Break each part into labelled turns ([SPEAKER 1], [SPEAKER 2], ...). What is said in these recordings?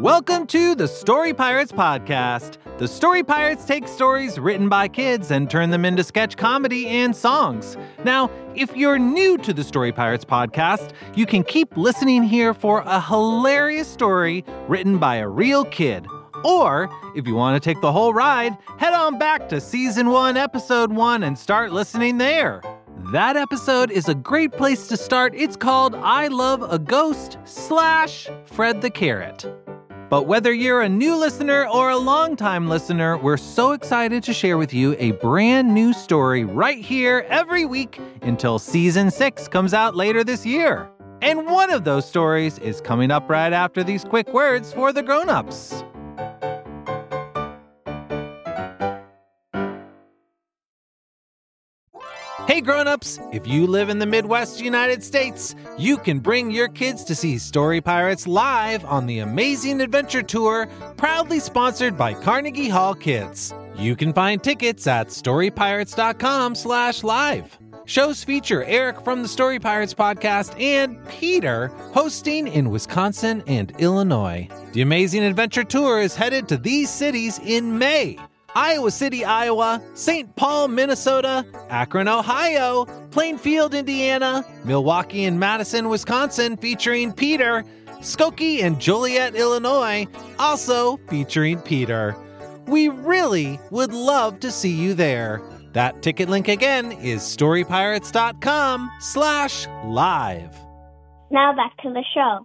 [SPEAKER 1] Welcome to the Story Pirates Podcast. The Story Pirates take stories written by kids and turn them into sketch comedy and songs. Now, if you're new to the Story Pirates Podcast, you can keep listening here for a hilarious story written by a real kid. Or, if you want to take the whole ride, head on back to Season 1, Episode 1 and start listening there. That episode is a great place to start. It's called I Love a Ghost slash Fred the Carrot. But whether you're a new listener or a longtime listener, we're so excited to share with you a brand new story right here every week until season six comes out later this year. And one of those stories is coming up right after these quick words for the grown-ups. Hey grown-ups, if you live in the Midwest United States, you can bring your kids to see Story Pirates live on the Amazing Adventure Tour, proudly sponsored by Carnegie Hall Kids. You can find tickets at storypirates.com/live. Shows feature Eric from the Story Pirates podcast and Peter hosting in Wisconsin and Illinois. The Amazing Adventure Tour is headed to these cities in May. Iowa City, Iowa, St. Paul, Minnesota, Akron, Ohio, Plainfield, Indiana, Milwaukee and Madison, Wisconsin, featuring Peter, Skokie and Joliet, Illinois, also featuring Peter. We really would love to see you there. That ticket link again is storypirates.com slash live.
[SPEAKER 2] Now back to the show.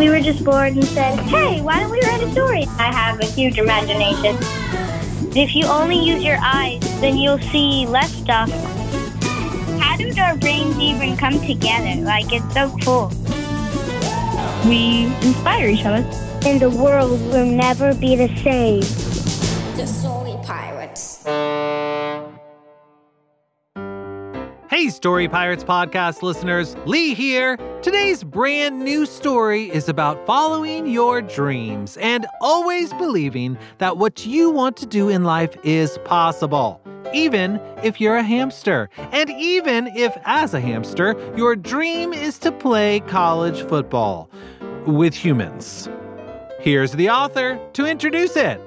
[SPEAKER 2] We were just bored and said, hey, why don't we write a story? I have a huge imagination. If you only use your eyes, then you'll see less stuff. How did our brains even come together? Like, it's so cool.
[SPEAKER 3] We inspire each other.
[SPEAKER 2] And the world will never be the same.
[SPEAKER 1] Hey, Story Pirates podcast listeners, Lee here. Today's brand new story is about following your dreams and always believing that what you want to do in life is possible. Even if you're a hamster, and even if, as a hamster, your dream is to play college football with humans. Here's the author to introduce it.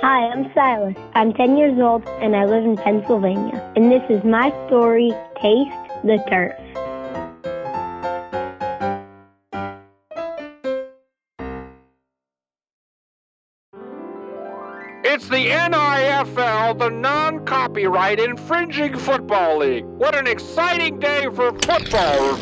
[SPEAKER 2] Hi, I'm Silas. I'm 10 years old and I live in Pennsylvania. And this is my story, Taste the Turf.
[SPEAKER 4] It's the NIFL, the non copyright infringing football league. What an exciting day for football!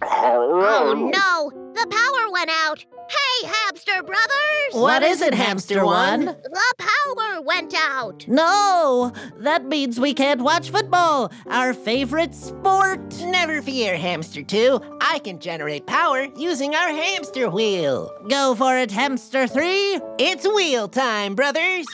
[SPEAKER 5] Oh no! The power went out! Hey, hamster brothers!
[SPEAKER 6] What is it, Hamster One?
[SPEAKER 5] The power went out!
[SPEAKER 6] No! That means we can't watch football, our favorite sport.
[SPEAKER 7] Never fear, Hamster 2. I can generate power using our hamster wheel.
[SPEAKER 6] Go for it, Hamster 3.
[SPEAKER 7] It's wheel time, brothers.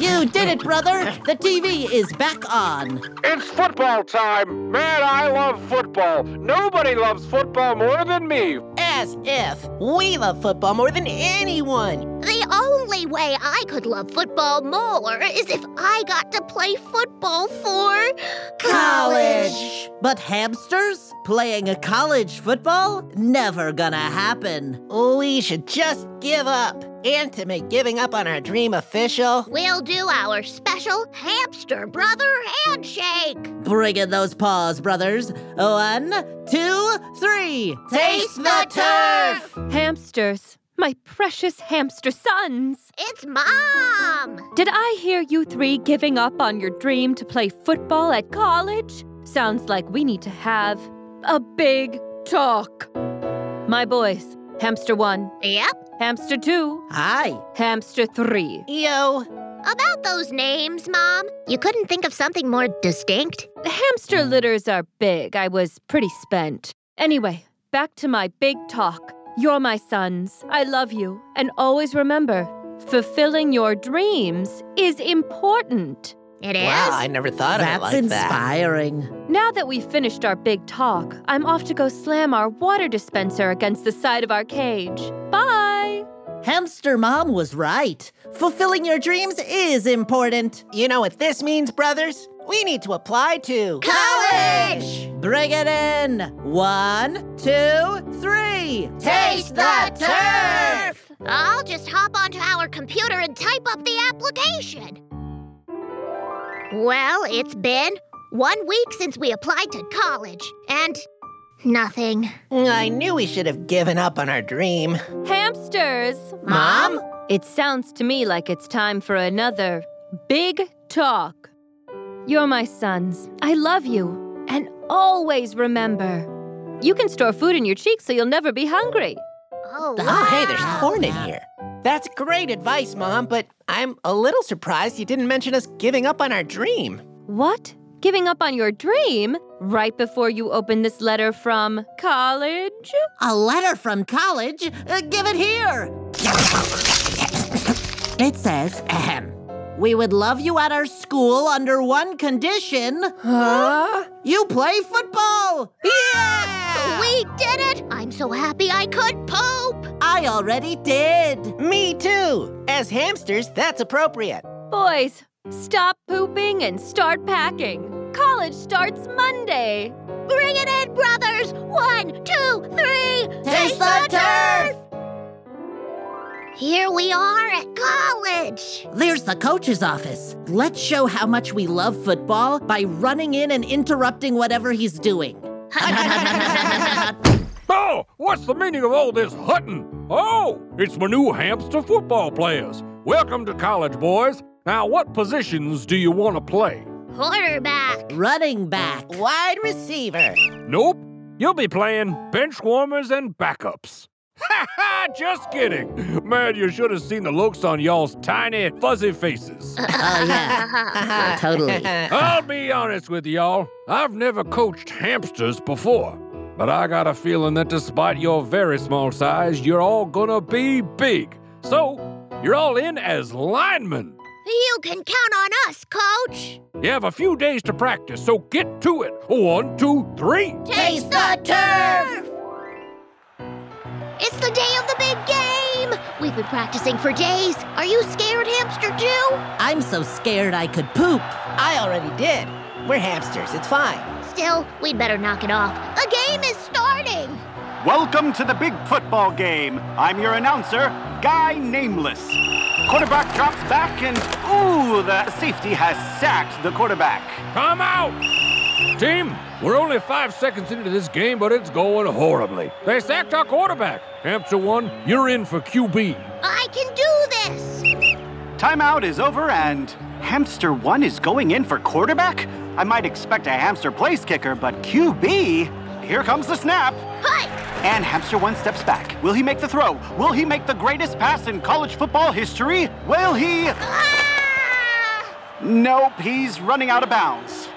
[SPEAKER 6] You did it, brother. The TV is back on.
[SPEAKER 4] It's football time! Man, I love football! Nobody loves football more than me!
[SPEAKER 7] As if we love football more than anyone.
[SPEAKER 5] The only way I I could love football more is if I got to play football for
[SPEAKER 6] College! But hamsters? Playing a college football? Never gonna happen.
[SPEAKER 7] We should just give up. And to make giving up on our dream official,
[SPEAKER 5] We'll do our special hamster brother handshake.
[SPEAKER 6] Bring in those paws, brothers. One, two, three.
[SPEAKER 7] taste the turf!
[SPEAKER 8] Hamsters, my precious hamster sons.
[SPEAKER 5] It's Mom.
[SPEAKER 8] Did I hear you three giving up on your dream to play football at college? Sounds like we need to have a big talk. My boys, hamster one,
[SPEAKER 5] Yep.
[SPEAKER 8] Hamster two,
[SPEAKER 6] Hi.
[SPEAKER 8] hamster three.
[SPEAKER 7] Yo,
[SPEAKER 5] About those names, Mom, you couldn't think of something more distinct?
[SPEAKER 8] The hamster litters are big. I was pretty spent. Anyway, back to my big talk. You're my sons. I love you. And always remember fulfilling your dreams is important.
[SPEAKER 5] It is.
[SPEAKER 7] wow, I never thought of it
[SPEAKER 6] That's
[SPEAKER 7] like that.
[SPEAKER 6] That's inspiring.
[SPEAKER 8] Now that we've finished our big talk, I'm off to go slam our water dispenser against the side of our cage. Bye!
[SPEAKER 6] Hamster mom was right. Fulfilling your dreams is important.
[SPEAKER 7] You know what this means, brothers? We need to apply to
[SPEAKER 5] College!
[SPEAKER 6] Bring it in. One, two, three.
[SPEAKER 7] Taste the turf!
[SPEAKER 5] I'll just hop onto our computer and type up the application. Well, it's been one week since we applied to college, and nothing.
[SPEAKER 7] I knew we should have given up on our dream.
[SPEAKER 8] Hamsters!
[SPEAKER 7] Mom?
[SPEAKER 8] It sounds to me like it's time for another big talk. You're my sons. I love you. And always remember you can store food in your cheeks so you'll never be hungry.
[SPEAKER 5] Oh,
[SPEAKER 7] Oh, hey, there's corn in here. That's great advice, Mom, but I'm a little surprised you didn't mention us giving up on our dream.
[SPEAKER 8] What? Giving up on your dream right before you open this letter from college?
[SPEAKER 6] A letter from college? Uh, give it here. It says, ahem. We would love you at our school under one condition.
[SPEAKER 7] Huh?
[SPEAKER 6] You play football.
[SPEAKER 7] Yeah!
[SPEAKER 5] We did it! I'm so happy I could poop!
[SPEAKER 6] I already did.
[SPEAKER 7] Me too! As hamsters, that's appropriate.
[SPEAKER 8] Boys, stop pooping and start packing. College starts Monday.
[SPEAKER 5] Bring it in, brothers! One, two, three!
[SPEAKER 6] Taste the turf.
[SPEAKER 5] Here we are at college!
[SPEAKER 6] There's the coach's office. Let's show how much we love football by running in and interrupting whatever he's doing.
[SPEAKER 4] Oh, what's the meaning of all this hutting? Oh, it's my new hamster football players. Welcome to college, boys. Now, what positions do you want to play?
[SPEAKER 5] Quarterback!
[SPEAKER 6] Running back.
[SPEAKER 7] Wide receiver.
[SPEAKER 4] Nope. You'll be playing bench warmers and backups. Ha ha! Just kidding. Man, you should have seen the looks on y'all's tiny, fuzzy faces.
[SPEAKER 6] Oh, yeah. totally.
[SPEAKER 4] I'll be honest with y'all. I've never coached hamsters before. But I got a feeling that despite your very small size, you're all gonna be big. So, you're all in as linemen.
[SPEAKER 5] You can count on us, Coach!
[SPEAKER 4] You have a few days to practice, so get to it. One, two, three.
[SPEAKER 5] Taste the turf! It's the day of the big game! We've been practicing for days. Are you scared, hamster two?
[SPEAKER 6] I'm so scared I could poop.
[SPEAKER 7] I already did. We're hamsters, it's fine.
[SPEAKER 5] Still, we'd better knock it off. The game is starting!
[SPEAKER 9] Welcome to the big football game. I'm your announcer, Guy Nameless. Quarterback drops back, and ooh, the safety has sacked the quarterback.
[SPEAKER 4] Come out! Team, we're only five seconds into this game, but it's going horribly. They sacked our quarterback. Hamster one, you're in for QB.
[SPEAKER 5] I can do this!
[SPEAKER 9] Timeout is over, and Hamster 1 is going in for quarterback? I might expect a hamster place kicker, but QB? Here comes the snap.
[SPEAKER 5] Hi!
[SPEAKER 9] And Hamster 1 steps back. Will he make the throw? Will he make the greatest pass in college football history? Will he?
[SPEAKER 5] Ah!
[SPEAKER 9] Nope, he's running out of bounds.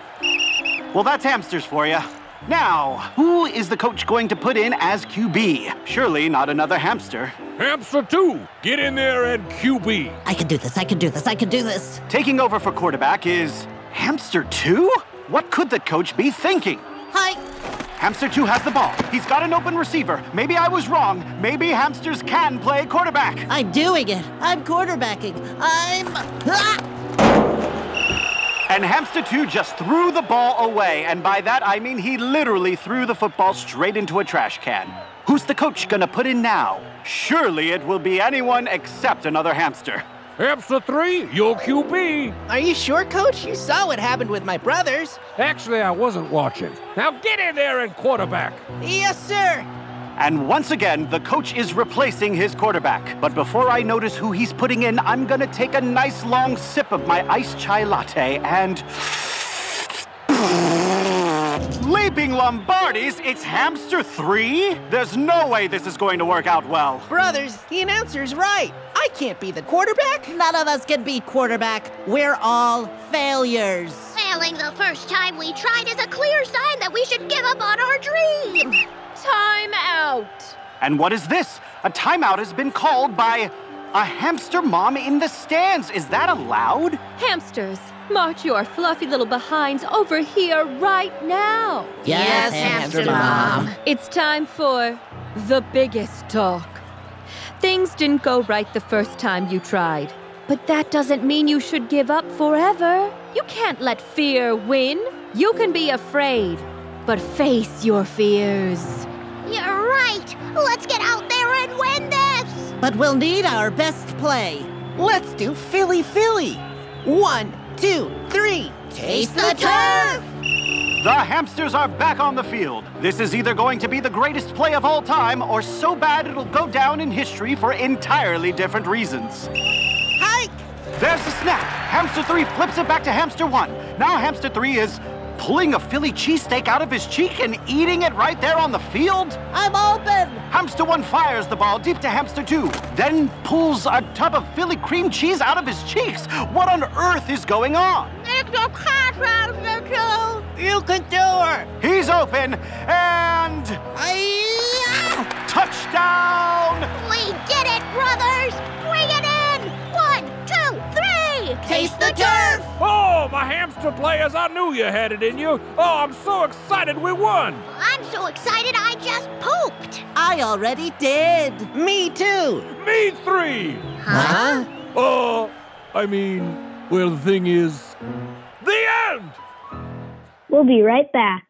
[SPEAKER 9] Well, that's hamsters for you. Now, who is the coach going to put in as QB? Surely not another hamster.
[SPEAKER 4] Hamster two, get in there and QB.
[SPEAKER 6] I can do this. I can do this. I can do this.
[SPEAKER 9] Taking over for quarterback is Hamster 2? What could the coach be thinking? Hamster 2 has the ball. He's got an open receiver. Maybe I was wrong. Maybe hamsters can play quarterback.
[SPEAKER 6] I'm doing it. I'm quarterbacking. I'm. Ah!
[SPEAKER 9] And Hamster 2 just threw the ball away. And by that, I mean he literally threw the football straight into a trash can. Who's the coach gonna put in now? Surely it will be anyone except another hamster.
[SPEAKER 4] Hamster 3, your QB.
[SPEAKER 7] Are you sure, Coach? You saw what happened with my brothers.
[SPEAKER 4] Actually, I wasn't watching. Now get in there and quarterback.
[SPEAKER 7] Yes, sir.
[SPEAKER 9] And once again, the coach is replacing his quarterback. But before I notice who he's putting in, I'm gonna take a nice long sip of my iced chai latte and. Leaping Lombardis, it's Hamster 3? There's no way this is going to work out well.
[SPEAKER 7] Brothers, the announcer's right. I can't be the quarterback.
[SPEAKER 6] None of us can be quarterback. We're all failures.
[SPEAKER 5] Failing the first time we tried is a clear sign that we should give up on our dream.
[SPEAKER 8] Time out.
[SPEAKER 9] And what is this? A timeout has been called by a hamster mom in the stands. Is that allowed?
[SPEAKER 8] Hamsters, march your fluffy little behinds over here right now.
[SPEAKER 6] Yes, Hamster Mom.
[SPEAKER 8] It's time for the biggest talk. Things didn't go right the first time you tried, but that doesn't mean you should give up forever. You can't let fear win. You can be afraid, but face your fears.
[SPEAKER 5] You're right. Let's get out there and win this.
[SPEAKER 6] But we'll need our best play.
[SPEAKER 7] Let's do Philly Philly. One, two, three.
[SPEAKER 6] Taste the turf!
[SPEAKER 9] The hamsters are back on the field. This is either going to be the greatest play of all time or so bad it'll go down in history for entirely different reasons.
[SPEAKER 7] Hike!
[SPEAKER 9] There's the snap. Hamster 3 flips it back to Hamster 1. Now Hamster 3 is pulling a Philly cheesesteak out of his cheek and eating it right there on the field.
[SPEAKER 6] I'm open!
[SPEAKER 9] Hamster 1 fires the ball deep to Hamster 2, then pulls a tub of Philly cream cheese out of his cheeks. What on earth is going on?
[SPEAKER 5] It's a cat, Hamster 2.
[SPEAKER 7] You can do it.
[SPEAKER 9] He's open and touchdown!
[SPEAKER 5] We did it, brothers. Bring it in. One, two, three.
[SPEAKER 6] Taste the turf!
[SPEAKER 4] Oh, my hamster players, I knew you had it in you. Oh, I'm so excited we won.
[SPEAKER 5] I'm so excited I just pooped.
[SPEAKER 6] I already did.
[SPEAKER 7] Me too.
[SPEAKER 4] Me three.
[SPEAKER 7] Huh?
[SPEAKER 4] Oh, I mean, well, the thing is, the end.
[SPEAKER 2] We'll be right back.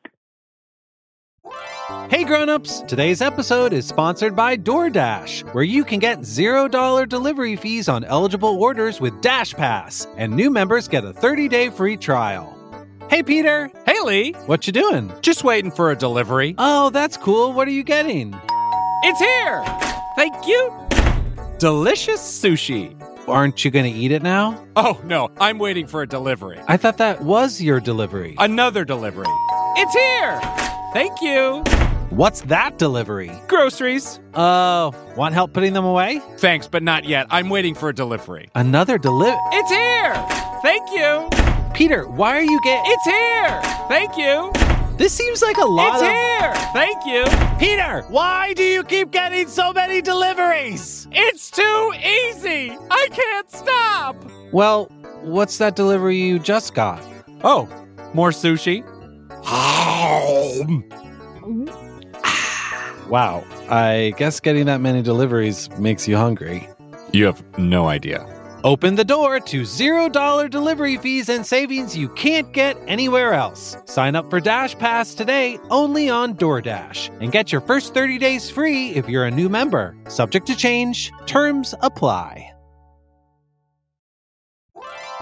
[SPEAKER 1] Hey grown-ups, today's episode is sponsored by DoorDash, where you can get $0 delivery fees on eligible orders with Dash Pass, and new members get a 30-day free trial. Hey Peter,
[SPEAKER 10] Hey, Lee.
[SPEAKER 1] what you doing?
[SPEAKER 10] Just waiting for a delivery.
[SPEAKER 1] Oh, that's cool. What are you getting?
[SPEAKER 10] It's here. Thank you. Delicious sushi.
[SPEAKER 1] Aren't you going to eat it now?
[SPEAKER 10] Oh, no. I'm waiting for a delivery.
[SPEAKER 1] I thought that was your delivery.
[SPEAKER 10] Another delivery. It's here. Thank you.
[SPEAKER 1] What's that delivery?
[SPEAKER 10] Groceries.
[SPEAKER 1] Oh, want help putting them away?
[SPEAKER 10] Thanks, but not yet. I'm waiting for a delivery.
[SPEAKER 1] Another delivery?
[SPEAKER 10] It's here. Thank you.
[SPEAKER 1] Peter, why are you getting?
[SPEAKER 10] It's here. Thank you.
[SPEAKER 1] This seems like a lot
[SPEAKER 10] It's
[SPEAKER 1] of.
[SPEAKER 10] here. Thank you.
[SPEAKER 1] Peter, why do you keep getting so many deliveries?
[SPEAKER 10] It's too easy. I can't stop.
[SPEAKER 1] Well, what's that delivery you just got?
[SPEAKER 10] Oh, more sushi. Mm-hmm.
[SPEAKER 1] Wow, I guess getting that many deliveries makes you hungry.
[SPEAKER 10] You have no idea.
[SPEAKER 1] Open the door to $0 delivery fees and savings you can't get anywhere else. Sign up for Dash Pass today only on DoorDash and get your first 30 days free if you're a new member. Subject to change, terms apply.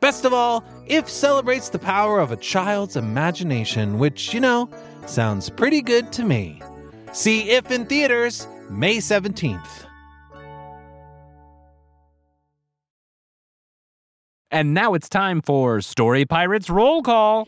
[SPEAKER 1] Best of all, If celebrates the power of a child's imagination, which, you know, sounds pretty good to me. See If in theaters May 17th.
[SPEAKER 10] And now it's time for Story Pirates Roll Call.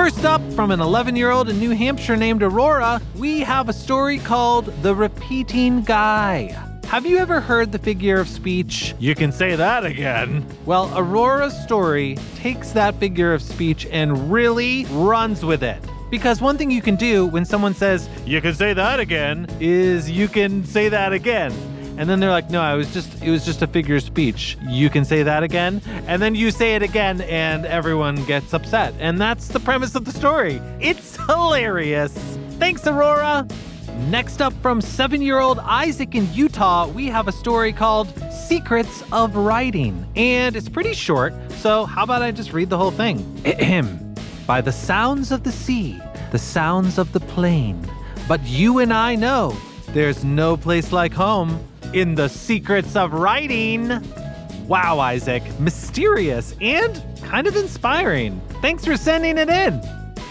[SPEAKER 1] First up, from an 11 year old in New Hampshire named Aurora, we have a story called The Repeating Guy. Have you ever heard the figure of speech? You can say that again. Well, Aurora's story takes that figure of speech and really runs with it. Because one thing you can do when someone says, you can say that again, is you can say that again. And then they're like, no, I was just, it was just a figure of speech. You can say that again. And then you say it again and everyone gets upset. And that's the premise of the story. It's hilarious. Thanks, Aurora. Next up from seven year old Isaac in Utah, we have a story called Secrets of Writing. And it's pretty short, so how about I just read the whole thing? By the sounds of the sea, the sounds of the plain. But you and I know there's no place like home in the secrets of writing. Wow, Isaac, mysterious and kind of inspiring. Thanks for sending it in.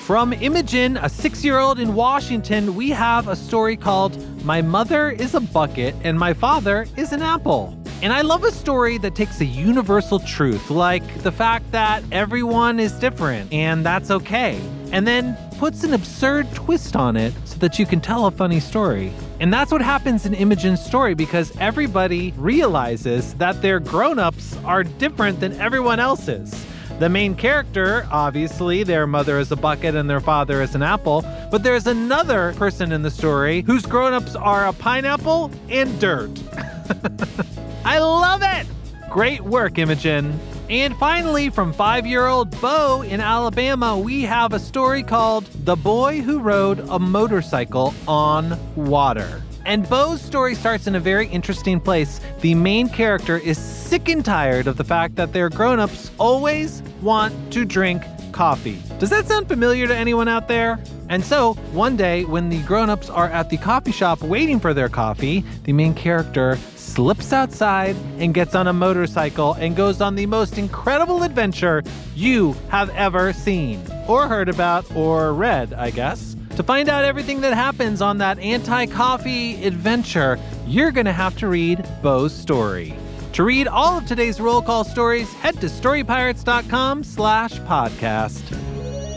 [SPEAKER 1] From Imogen, a six year old in Washington, we have a story called My Mother is a Bucket and My Father is an Apple. And I love a story that takes a universal truth, like the fact that everyone is different and that's okay, and then puts an absurd twist on it so that you can tell a funny story. And that's what happens in Imogen's story because everybody realizes that their grown ups are different than everyone else's. The main character, obviously, their mother is a bucket and their father is an apple, but there's another person in the story whose grown ups are a pineapple and dirt. I love it! Great work, Imogen. And finally, from five year old Bo in Alabama, we have a story called The Boy Who Rode a Motorcycle on Water. And Bo's story starts in a very interesting place. The main character is sick and tired of the fact that their grown ups always want to drink coffee. Does that sound familiar to anyone out there? And so, one day, when the grown ups are at the coffee shop waiting for their coffee, the main character slips outside and gets on a motorcycle and goes on the most incredible adventure you have ever seen, or heard about, or read, I guess. To find out everything that happens on that anti coffee adventure, you're going to have to read Bo's story. To read all of today's roll call stories, head to storypirates.com slash podcast.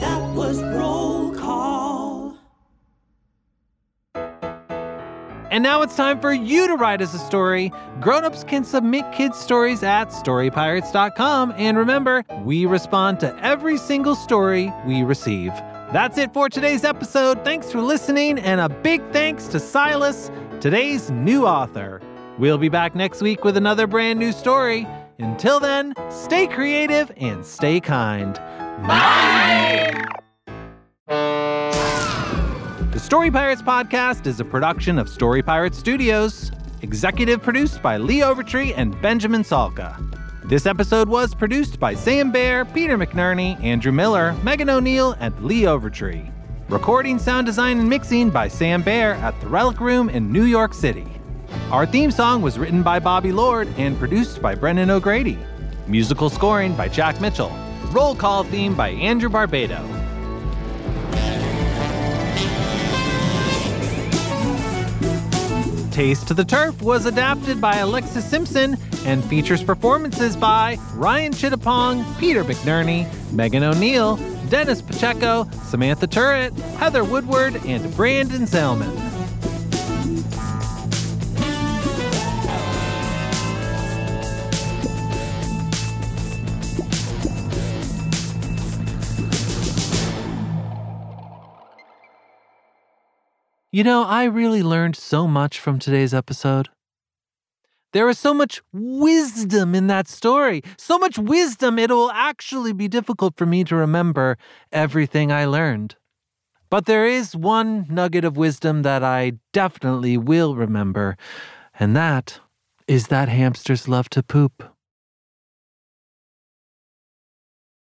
[SPEAKER 11] That was roll call.
[SPEAKER 1] And now it's time for you to write us a story. Grown-ups can submit kids' stories at storypirates.com. And remember, we respond to every single story we receive. That's it for today's episode. Thanks for listening, and a big thanks to Silas, today's new author. We'll be back next week with another brand new story. Until then, stay creative and stay kind. Bye. The Story Pirates podcast is a production of Story Pirates Studios, executive produced by Lee Overtree and Benjamin Salka. This episode was produced by Sam Baer, Peter McNerney, Andrew Miller, Megan O'Neill, and Lee Overtree. Recording, sound design, and mixing by Sam Baer at the Relic Room in New York City. Our theme song was written by Bobby Lord and produced by Brendan O'Grady. Musical scoring by Jack Mitchell. Roll call theme by Andrew Barbado. Taste to the Turf was adapted by Alexis Simpson and features performances by Ryan Chittapong, Peter McNerney, Megan O'Neill, Dennis Pacheco, Samantha Turret, Heather Woodward, and Brandon Zellman. You know, I really learned so much from today's episode. There is so much wisdom in that story. So much wisdom, it'll actually be difficult for me to remember everything I learned. But there is one nugget of wisdom that I definitely will remember, and that is that hamsters love to poop.